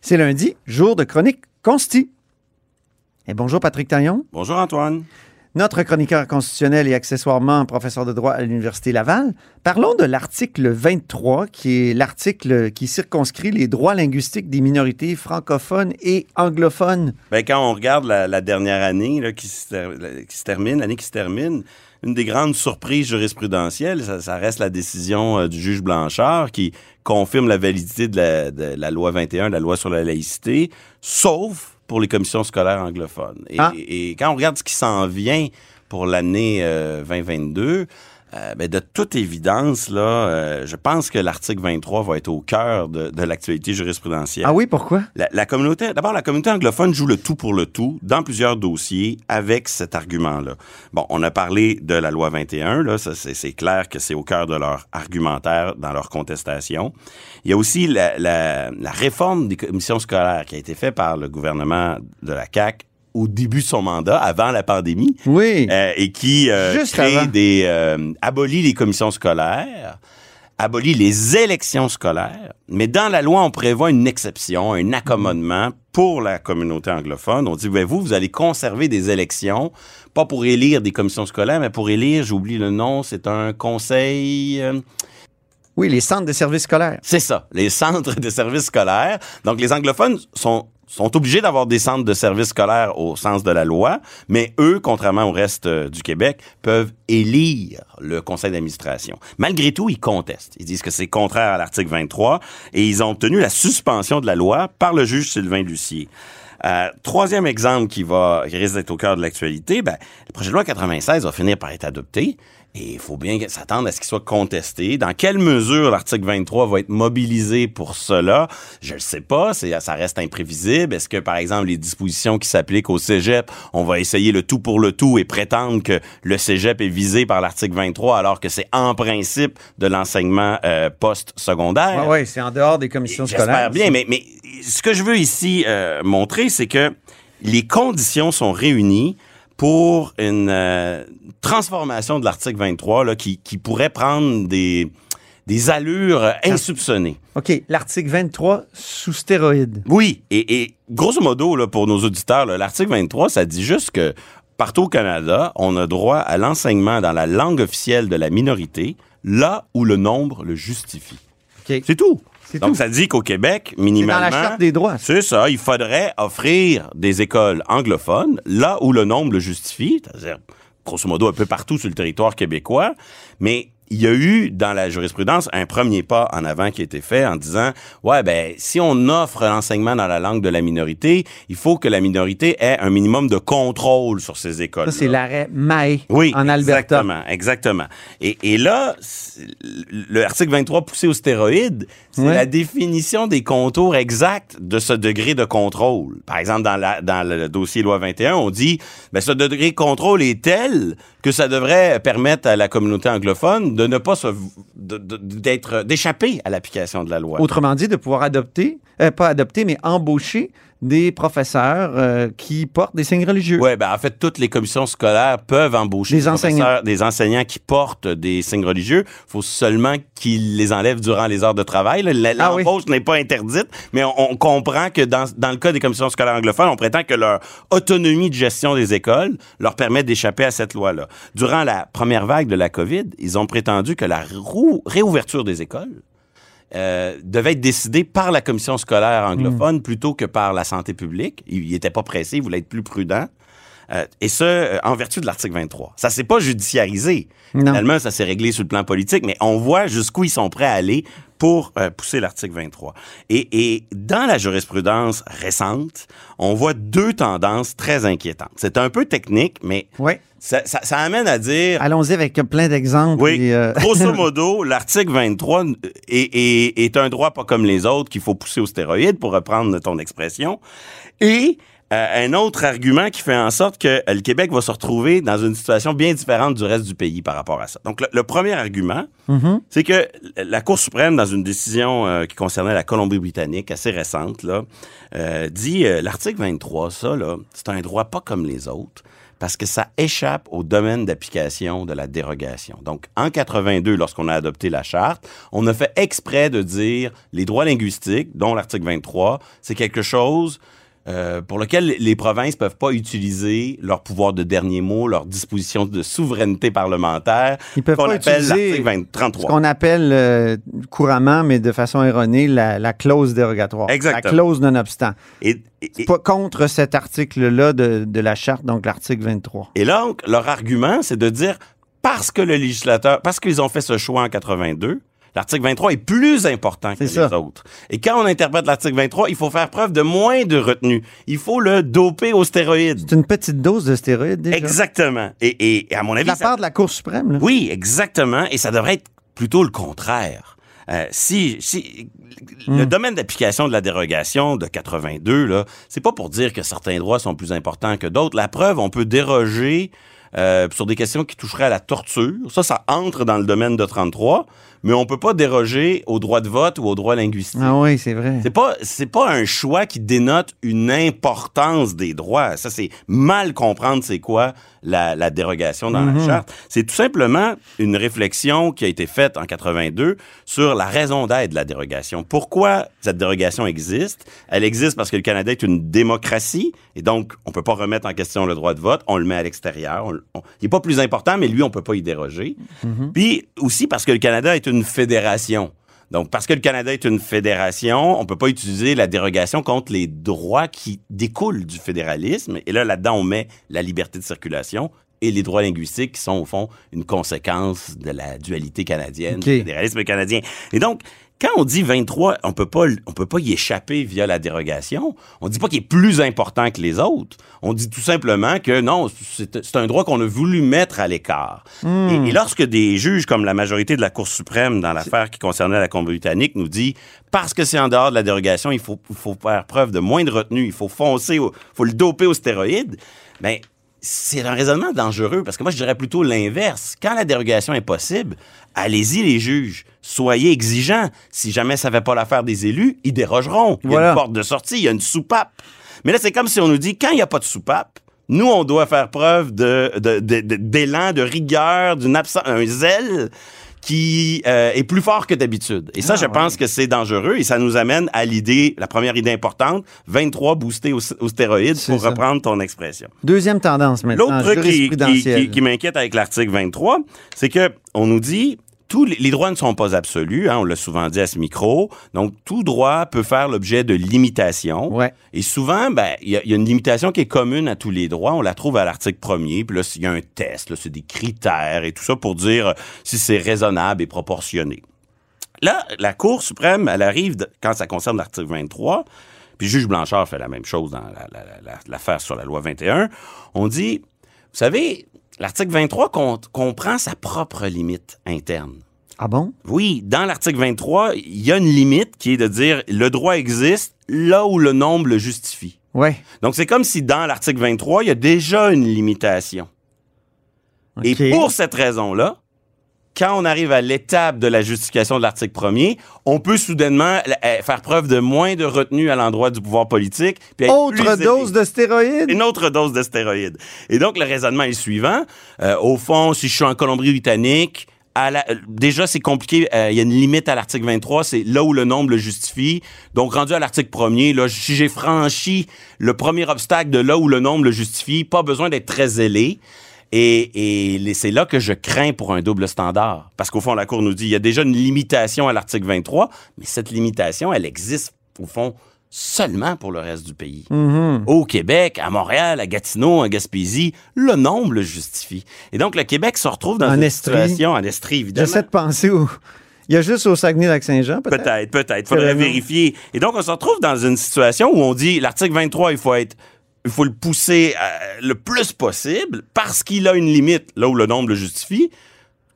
C'est lundi, jour de chronique consti. Et bonjour Patrick Taillon. Bonjour Antoine. Notre chroniqueur constitutionnel et accessoirement professeur de droit à l'Université Laval. Parlons de l'article 23, qui est l'article qui circonscrit les droits linguistiques des minorités francophones et anglophones. Ben, quand on regarde la, dernière année qui, se, termine, l'année qui se termine, une des grandes surprises jurisprudentielles, ça, reste la décision euh, du juge Blanchard qui confirme la validité de la, de la loi 21, la loi sur la laïcité, sauf pour les commissions scolaires anglophones. Et, ah. et quand on regarde ce qui s'en vient pour l'année 2022, euh, ben de toute évidence, là, euh, je pense que l'article 23 va être au cœur de, de l'actualité jurisprudentielle. Ah oui, pourquoi? La, la communauté, d'abord, la communauté anglophone joue le tout pour le tout dans plusieurs dossiers avec cet argument-là. Bon, on a parlé de la loi 21, là, ça, c'est, clair que c'est au cœur de leur argumentaire dans leur contestation. Il y a aussi la, la, la réforme des commissions scolaires qui a été faite par le gouvernement de la CAQ au début de son mandat, avant la pandémie. Oui. Euh, et qui euh, crée des euh, abolit les commissions scolaires, abolit les élections scolaires, mais dans la loi on prévoit une exception, un accommodement pour la communauté anglophone. On dit ben, vous vous allez conserver des élections, pas pour élire des commissions scolaires, mais pour élire, j'oublie le nom, c'est un conseil euh, oui, les centres de services scolaires. C'est ça, les centres de services scolaires. Donc, les anglophones sont sont obligés d'avoir des centres de services scolaires au sens de la loi, mais eux, contrairement au reste euh, du Québec, peuvent élire le conseil d'administration. Malgré tout, ils contestent. Ils disent que c'est contraire à l'article 23 et ils ont obtenu la suspension de la loi par le juge Sylvain Lucier. Euh, troisième exemple qui va qui risque d'être au cœur de l'actualité, ben, le projet de loi 96 va finir par être adopté. Et il faut bien s'attendre à ce qu'il soit contesté. Dans quelle mesure l'article 23 va être mobilisé pour cela? Je ne sais pas. Ça reste imprévisible. Est-ce que, par exemple, les dispositions qui s'appliquent au cégep, on va essayer le tout pour le tout et prétendre que le cégep est visé par l'article 23 alors que c'est en principe de l'enseignement euh, post-secondaire? Oui, ouais, c'est en dehors des commissions scolaires. J'espère bien, mais, mais ce que je veux ici euh, montrer, c'est que les conditions sont réunies pour une euh, transformation de l'article 23 là, qui, qui pourrait prendre des, des allures insoupçonnées. OK, l'article 23 sous stéroïdes. Oui, et, et grosso modo, là, pour nos auditeurs, l'article 23, ça dit juste que partout au Canada, on a droit à l'enseignement dans la langue officielle de la minorité, là où le nombre le justifie. C'est tout. Donc, ça dit qu'au Québec, minimalement. Dans la Charte des droits. C'est ça. Il faudrait offrir des écoles anglophones là où le nombre le justifie, c'est-à-dire, grosso modo, un peu partout sur le territoire québécois. Mais il y a eu dans la jurisprudence un premier pas en avant qui a été fait en disant ouais ben si on offre l'enseignement dans la langue de la minorité, il faut que la minorité ait un minimum de contrôle sur ces écoles. Ça c'est l'arrêt May oui, en Alberta. Exactement, exactement. Et, et là le article 23 poussé aux stéroïdes, c'est la définition des contours exacts de ce degré de contrôle. Par exemple dans la dans le dossier loi 21, on dit ben ce degré de contrôle est tel que ça devrait permettre à la communauté anglophone de ne pas d'être, d'échapper à l'application de la loi. Autrement dit, de pouvoir adopter, euh, pas adopter, mais embaucher des professeurs euh, qui portent des signes religieux. Oui, ben en fait, toutes les commissions scolaires peuvent embaucher des, enseignants. des enseignants qui portent des signes religieux. Il faut seulement qu'ils les enlèvent durant les heures de travail. Ah l'embauche n'est pas interdite, mais on, comprend que dans, dans, le cas des commissions scolaires anglophones, on prétend que leur autonomie de gestion des écoles leur permet d'échapper à cette loi-là. Durant la première vague de la COVID, ils ont prétendu que la réouverture des écoles euh, devait être décidé par la commission scolaire anglophone hmm. plutôt que par la santé publique. Il n'était pas pressé, il voulait être plus prudent. Euh, et ce, euh, en vertu de l'article 23. Ça s'est pas judiciarisé. Finalement, ça s'est réglé sur le plan politique, mais on voit jusqu'où ils sont prêts à aller pour euh, pousser l'article 23. Et, et, dans la jurisprudence récente, on voit deux tendances très inquiétantes. C'est un peu technique, mais ça, ça, ça, amène à dire... Allons-y avec plein d'exemples. Oui, grosso modo, l'article 23 est, est, est un droit pas comme les autres qu'il faut pousser aux stéroïdes, pour reprendre ton expression. Et euh, un autre argument qui fait en sorte que euh, le Québec va se retrouver dans une situation bien différente du reste du pays par rapport à ça. Donc, le, premier argument, mm-hmm. c'est que la Cour suprême, dans une décision euh, qui concernait la Colombie-Britannique, assez récente, là, dit l'article 23, ça, là, c'est un droit pas comme les autres parce que ça échappe au domaine d'application de la dérogation. Donc, en 82, lorsqu'on a adopté la charte, on a fait exprès de dire les droits linguistiques, dont l'article 23, c'est quelque chose euh, pour lequel les provinces peuvent pas utiliser leur pouvoir de dernier mot, leur disposition de souveraineté parlementaire. Ils peuvent pas utiliser 33. ce qu'on appelle euh, couramment, mais de façon erronée, la, clause dérogatoire. Exactement. La clause non-obstant. Et, pas contre cet article-là de, de la charte, donc l'article 23. Et là, leur argument, c'est de dire parce que le législateur, parce qu'ils ont fait ce choix en 82, L'article 23 est plus important que les autres. Et quand on interprète l'article 23, il faut faire preuve de moins de retenue. Il faut le doper aux stéroïdes. C'est une petite dose de stéroïdes, déjà? Exactement. Et, et à mon avis... La part de la Cour suprême, là? Oui, exactement. Et ça devrait être plutôt le contraire. Euh, si, si le hmm. domaine d'application de la dérogation de 82 là, c'est pas pour dire que certains droits sont plus importants que d'autres. La preuve, on peut déroger euh, sur des questions qui toucheraient à la torture. Ça, ça entre dans le domaine de 33 mais on peut pas déroger au droit de vote ou au droit linguistique. Ah oui, c'est vrai. C'est pas c'est pas un choix qui dénote une importance des droits. Ça c'est mal comprendre c'est quoi la, la, dérogation dans la mhm. charte. C'est tout simplement une réflexion qui a été faite en 82 sur la raison d'être de la dérogation. Pourquoi cette dérogation existe? Elle existe parce que le Canada est une démocratie et donc on peut pas remettre en question le droit de vote. On le met à l'extérieur. il est pas plus important, mais lui on peut pas y déroger. Mhm. Puis aussi parce que le Canada est une fédération. Donc, parce que le Canada est une fédération, on peut pas utiliser la dérogation contre les droits qui découlent du fédéralisme. Et là, là-dedans, on met la liberté de circulation et les droits linguistiques qui sont, au fond, une conséquence de la dualité canadienne, du fédéralisme canadien. Et donc, quand on dit 23, on peut pas, on peut pas y échapper via la dérogation. On dit pas qu'il est plus important que les autres. On dit tout simplement que non, c'est un droit qu'on a voulu mettre à l'écart. Hmm. Et, lorsque des juges, comme la majorité de la Cour suprême dans l'affaire qui concernait la Colombie-Britannique, nous dit parce que c'est en dehors de la dérogation, il faut, faut faire preuve de moins de retenue, il faut foncer, il faut le doper aux stéroïdes. Ben, c'est un raisonnement dangereux parce que moi, je dirais plutôt l'inverse. Quand la dérogation est possible, allez-y, les juges. Soyez exigeants. Si jamais ça ne fait pas l'affaire des élus, ils dérogeront. Il y a une porte de sortie, il y a une soupape. Mais là, c'est comme si on nous dit, quand il n'y a pas de soupape, nous, on doit faire preuve de, d'élan, de, rigueur, d'une absence, un zèle qui euh, est plus fort que d'habitude. Et ça, ah, je pense que c'est dangereux et ça nous amène à l'idée, la première idée importante, 23 boostés aux, stéroïdes, pour reprendre ton expression. Deuxième tendance maintenant. L'autre truc qui, qui m'inquiète avec l'article 23, c'est que on nous dit tous les, droits ne sont pas absolus, hein, on l'a souvent dit à ce micro. Donc, tout droit peut faire l'objet de limitations. Ouais. Et souvent, ben, il y, a une limitation qui est commune à tous les droits. On la trouve à l'article premier. Puis là, il y a un test, c'est des critères et tout ça pour dire si c'est raisonnable et proportionné. Là, la Cour suprême, elle arrive, quand ça concerne l'article 23, puis le juge Blanchard fait la même chose dans l'affaire sur la loi 21, on dit, vous savez, L'article 23 comprend sa propre limite interne. Ah bon? Oui, dans l'article 23, il y a une limite qui est de dire le droit existe là où le nombre le justifie. Ouais. Donc c'est comme si dans l'article 23, il y a déjà une limitation. Et pour cette raison-là, quand on arrive à l'étape de la justification de l'article premier, on peut soudainement eh, faire preuve de moins de retenue à l'endroit du pouvoir politique. autre dose de stéroïdes? Une autre dose de stéroïdes. Et donc, le raisonnement est le suivant. Euh, au fond, si je suis en Colombie-Britannique, déjà, c'est compliqué. Euh, il y a une limite à l'article 23. C'est là où le nombre le justifie. Donc, rendu à l'article premier, là, si j'ai franchi le premier obstacle de là où le nombre le justifie, pas besoin d'être très zélé. Et, c'est là que je crains pour un double standard. Parce qu'au fond, la Cour nous dit, il y a déjà une limitation à l'article 23, mais cette limitation, elle existe, au fond, seulement pour le reste du pays. Mm-hmm. Au Québec, à Montréal, à Gatineau, à Gaspésie, le nombre le justifie. Et donc, le Québec se retrouve dans une situation, en Estrie, évidemment. J'essaie de penser où... Il y a juste au Saguenay-Lac-Saint-Jean, peut-être? Peut-être, peut-être. Faudrait vérifier. Et donc, on se retrouve dans une situation où on dit, l'article 23, il faut être il faut le pousser euh, le plus possible parce qu'il a une limite, là où le nombre le justifie,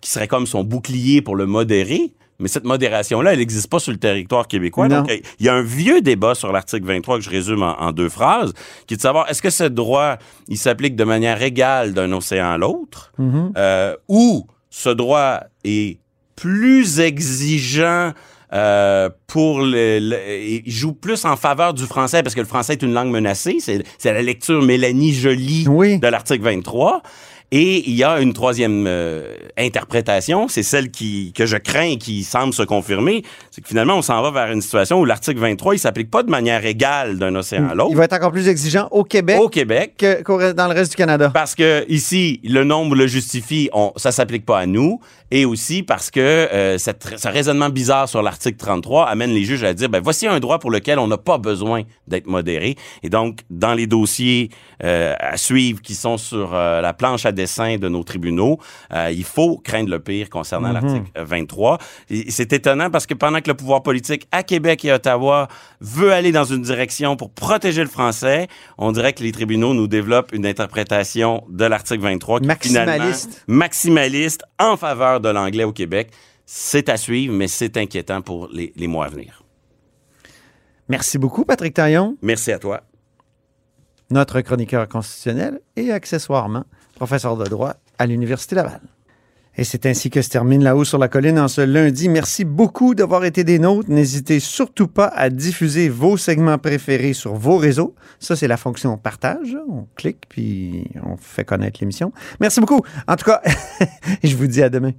qui serait comme son bouclier pour le modérer. Mais cette modération-là, elle n'existe pas sur le territoire québécois. Donc, il y a un vieux débat sur l'article 23 que je résume en, deux phrases, qui est de savoir est-ce que ce droit, il s'applique de manière égale d'un océan à l'autre, mm-hmm. euh, ou ce droit est plus exigeant euh, pour le, il joue plus en faveur du français parce que le français est une langue menacée. C'est la lecture Mélanie Jolie de l'article 23. Et il y a une troisième euh, interprétation, c'est celle qui, que je crains et qui semble se confirmer, c'est que finalement, on s'en va vers une situation où l'article 23, il s'applique pas de manière égale d'un océan à l'autre. Il va être encore plus exigeant au Québec, au Québec que dans le reste du Canada. Parce que ici, le nombre le justifie, on, ça s'applique pas à nous, et aussi parce que euh, cette, ce raisonnement bizarre sur l'article 33 amène les juges à dire, ben voici un droit pour lequel on n'a pas besoin d'être modéré. Et donc, dans les dossiers euh, à suivre qui sont sur la planche à sein de nos tribunaux. Euh, il faut craindre le pire concernant mhm. l'article 23. C'est étonnant parce que pendant que le pouvoir politique à Québec et Ottawa veut aller dans une direction pour protéger le français, on dirait que les tribunaux nous développent une interprétation de l'article 23 qui maximaliste. maximaliste en faveur de l'anglais au Québec. C'est à suivre, mais c'est inquiétant pour les, les mois à venir. Merci beaucoup, Patrick Taillon. Merci à toi. Notre chroniqueur constitutionnel et accessoirement professeur de droit à l'Université Laval. Et c'est ainsi que se termine La Haut sur la Colline en ce lundi. Merci beaucoup d'avoir été des nôtres. N'hésitez surtout pas à diffuser vos segments préférés sur vos réseaux. Ça, c'est la fonction partage. On clique, puis on fait connaître l'émission. Merci beaucoup. En tout cas, je vous dis à demain.